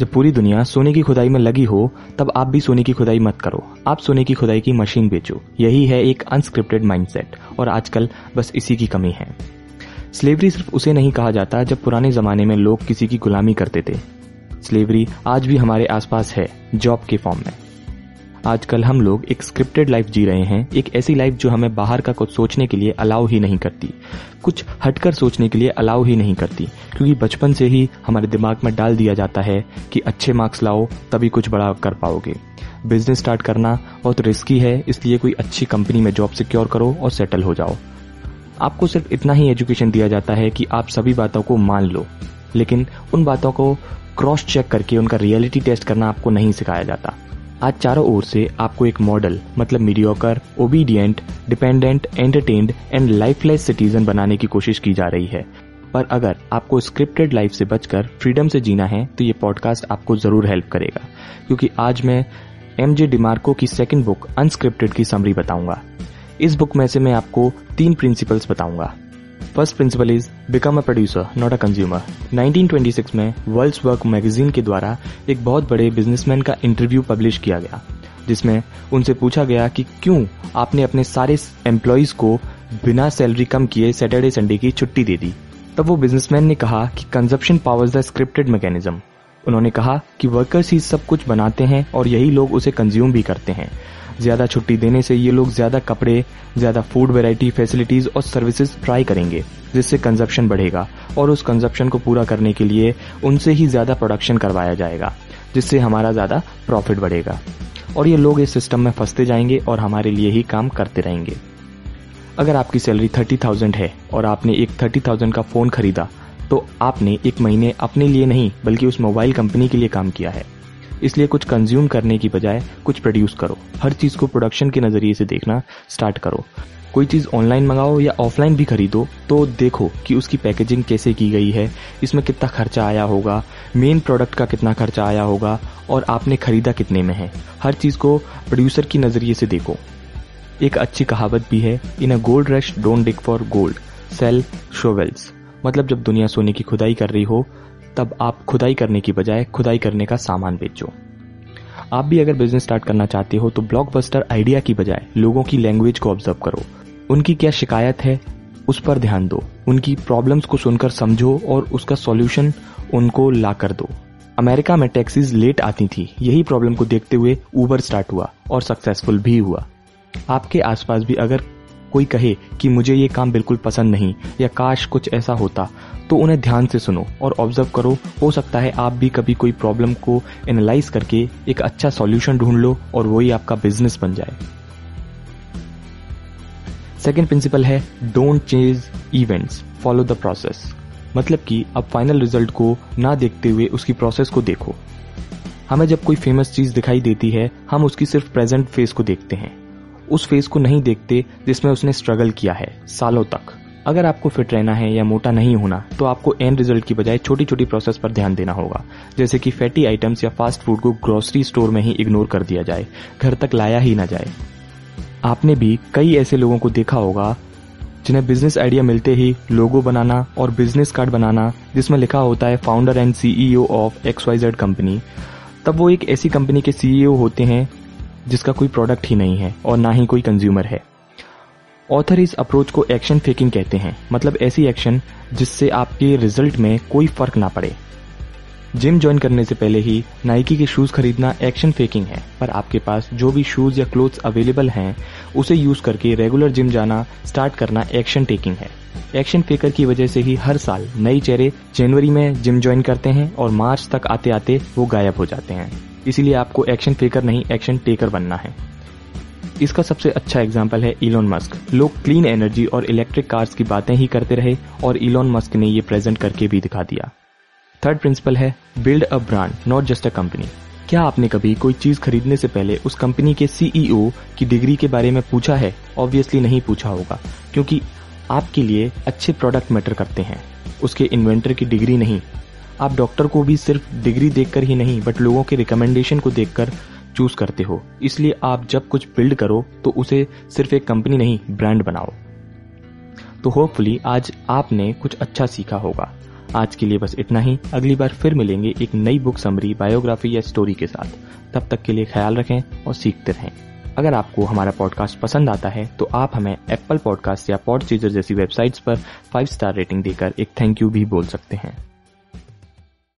जब पूरी दुनिया सोने की खुदाई में लगी हो, तब आप भी सोने की खुदाई मत करो। आप सोने की खुदाई की मशीन बेचो। यही है एक अनस्क्रिप्टेड माइंडसेट और आजकल बस इसी की कमी है। स्लेवरी सिर्फ़ उसे नहीं कहा जाता जब पुराने जमाने में लोग किसी की गुलामी करते थे। स्लेवरी आज भी हमारे आसपास है, जॉब के फॉर्म में। आजकल हम लोग एक स्क्रिप्टेड लाइफ जी रहे हैं, एक ऐसी लाइफ जो हमें बाहर का कुछ सोचने के लिए अलाउ ही नहीं करती। कुछ हटकर सोचने के लिए अलाउ ही नहीं करती, क्योंकि बचपन से ही हमारे दिमाग में डाल दिया जाता है कि अच्छे मार्क्स लाओ, तभी कुछ बड़ा कर पाओगे। बिज़नेस स्टार्ट करना बहुत रिस्की है, इसलिए कोई अच्छी कंपनी में जॉब सिक्योर करो और सेटल हो जाओ। आपको सिर्फ़ इतना ही एजुकेशन दिया जाता है कि आप सभी बातों को मान लो, लेकिन उन बातों को क्रॉस चेक करके उनका रियलिटी टेस्ट करना आपको नहीं सिखाया जाता। आज चारों ओर से आपको एक मॉडल मतलब mediocre obedient dependent entertained and lifeless citizen बनाने की कोशिश की जा रही है। पर अगर आपको स्क्रिप्टेड लाइफ से बचकर फ्रीडम से जीना है तो ये पॉडकास्ट आपको ज़रूर हेल्प करेगा। क्योंकि आज मैं एम जे डिमार्को की सेकेंड बुक अनस्क्रिप्टेड की समरी बताऊँगा। इस बुक में से मैं आपको तीन प्रिंसिपल्स बताऊँगा। First principle is become a producer not a consumer 1926 में वर्ल्ड्स वर्क मैगजीन के द्वारा एक बहुत बड़े बिजनेसमैन का इंटरव्यू पब्लिश किया गया, जिसमें उनसे पूछा गया कि क्यों आपने अपने सारे एम्प्लॉयज़ को बिना सैलरी कम किए सैटरडे संडे की छुट्टी दे दी। तब वो बिजनेसमैन ने कहा कि consumption powers the scripted mechanism उन्होंने कहा कि वर्कर्स ही सब कुछ बनाते हैं और यही लोग उसे कंज्यूम भी करते हैं। ज़्यादा छुट्टी देने से ये लोग ज़्यादा कपड़े, ज़्यादा फ़ूड वेराइटी फैसिलिटीज़ और सर्विसेज़ ट्राई करेंगे, जिससे कंजप्शन बढ़ेगा और उस कंजप्शन को पूरा करने के लिए उनसे ही ज़्यादा प्रोडक्शन करवाया जाएगा, जिससे हमारा ज़्यादा प्रॉफिट बढ़ेगा। और ये लोग इस सिस्टम में फंसते जाएँगे और हमारे लिए ही काम करते रहेंगे। अगर आपकी सैलरी थर्टी थाउज़ेंड है और आपने एक थर्टी थाउज़ेंड का फ़ोन खरीदा तो आपने एक महीने अपने लिए नहीं, बल्कि उस मोबाइल कंपनी के लिए काम किया है। इसलिए कुछ कंज्यूम करने की बजाय कुछ प्रोड्यूस करो। हर चीज़ को प्रोडक्शन के नज़रिए से देखना स्टार्ट करो। कोई चीज़ ऑनलाइन मंगाओ या ऑफलाइन भी खरीदो तो देखो कि उसकी पैकेजिंग कैसे की गई है, इसमें कितना खर्चा आया होगा मेन प्रोडक्ट का कितना खर्चा आया होगा, और आपने खरीदा कितने में है। हर चीज़ को प्रोड्यूसर की नज़रिए से देखो। एक अच्छी कहावत भी है in a gold rush don't dig for gold sell shovels मतलब जब दुनिया सोने की खुदाई कर रही हो तब आप खुदाई करने की बजाय खुदाई करने का सामान बेचो। आप भी अगर बिज़नेस स्टार्ट करना चाहते हो तो ब्लॉकबस्टर आइडिया की बजाय लोगों की लैंग्वेज को ऑब्ज़र्व करो। उनकी क्या शिकायत है, उस पर ध्यान दो। उनकी प्रॉब्लम्स को सुनकर समझो और उसका सॉल्यूशन उनको ला कर दो। अमेरिका में टैक्सीज लेट आती थी। यही प्रॉब्लम को देखते हुए ऊबर स्टार्ट हुआ और सक्सेसफुल भी हुआ। आपके आसपास भी अगर कोई कहे कि मुझे ये काम बिल्कुल पसंद नहीं या काश कुछ ऐसा होता तो उन्हें ध्यान से सुनो और ऑब्ज़र्व करो। हो सकता है आप भी कभी कोई प्रॉब्लम को एनालाइज करके एक अच्छा सॉल्यूशन ढूंढ लो और वही आपका बिज़नेस बन जाए। सेकेंड प्रिंसिपल है don't change events follow the process मतलब कि अब फाइनल रिज़ल्ट को ना देखते हुए उसकी प्रोसेस को देखो। हमें जब कोई फ़ेमस चीज़ दिखाई देती है, हम उसकी सिर्फ़ प्रेजेंट फेस को देखते हैं। उस फेस को नहीं देखते जिसमें उसने स्ट्रगल किया है, सालों तक। अगर आपको फिट रहना है या मोटा नहीं होना तो आपको एंड रिज़ल्ट की बजाय छोटी छोटी प्रोसेस पर ध्यान देना होगा। जैसे कि फैटी आइटम्स या फास्ट फ़ूड को ग्रोसरी स्टोर में ही इग्नोर कर दिया जाए, घर तक लाया ही ना जाए। आपने भी कई ऐसे लोगों को देखा होगा, जिन्हें बिज़नेस आइडिया मिलते ही लोगो बनाना और बिज़नेस कार्ड बनाना, जिसमें लिखा होता है founder and CEO of X Y Z company तब वो एक ऐसी कंपनी के सीईओ होते हैं जिसका कोई प्रोडक्ट ही नहीं है और ना ही कोई कंज्यूमर है। ऑथर इस अप्रोच को एक्शन फेकिंग कहते हैं। मतलब ऐसी एक्शन जिससे आपके रिज़ल्ट में कोई फ़र्क ना पड़े। जिम ज्वाइन करने से पहले ही नाइकी के शूज़ खरीदना एक्शन फेकिंग है। पर आपके पास जो भी शूज़ या क्लोथ्स अवेलेबल हैं, उसे यूज़ करके रेगुलर जिम जाना स्टार्ट करना एक्शन टेकिंग है। एक्शन फेकर की वजह से ही हर साल नई चेहरे जनवरी में जिम ज्वाइन करते हैं और मार्च तक आते आते वो गायब हो जाते हैं। इसीलिए आपको एक्शन फेकर नहीं एक्शन टेकर बनना है। इसका सबसे अच्छा एग्ज़ाम्पल है इलोन मस्क लोग क्लीन एनर्जी और इलेक्ट्रिक कार्स की बातें ही करते रहे और इलॉन मस्क ने ये प्रेजेंट करके भी दिखा दिया। थर्ड प्रिंसिपल है build a brand not just a company क्या आपने कभी कोई चीज़ खरीदने से पहले उस कंपनी के सीईओ की डिग्री के बारे में पूछा है? ऑब्वियसली नहीं पूछा होगा, क्योंकि आपके लिए अच्छे प्रोडक्ट मैटर करते हैं। उसके इन्वेंटर की डिग्री नहीं। आप डॉक्टर को भी सिर्फ़ डिग्री देखकर ही नहीं बट लोगों के रिकमेंडेशन को देखकर चूज़ करते हो। इसलिए आप जब कुछ बिल्ड करो तो उसे सिर्फ़ एक कंपनी नहीं ब्रांड बनाओ। तो होपफुली आज आपने कुछ अच्छा सीखा होगा। आज के लिए बस इतना ही। अगली बार फिर मिलेंगे एक नई बुक समरी बायोग्राफी या स्टोरी के साथ। तब तक के लिए ख्याल रखें और सीखते रहें। अगर आपको हमारा पॉडकास्ट पसंद आता है तो आप हमें एप्पल पॉडकास्ट या पॉड जैसी वेबसाइट्स पर फाइव स्टार रेटिंग देकर एक थैंक यू भी बोल सकते हैं।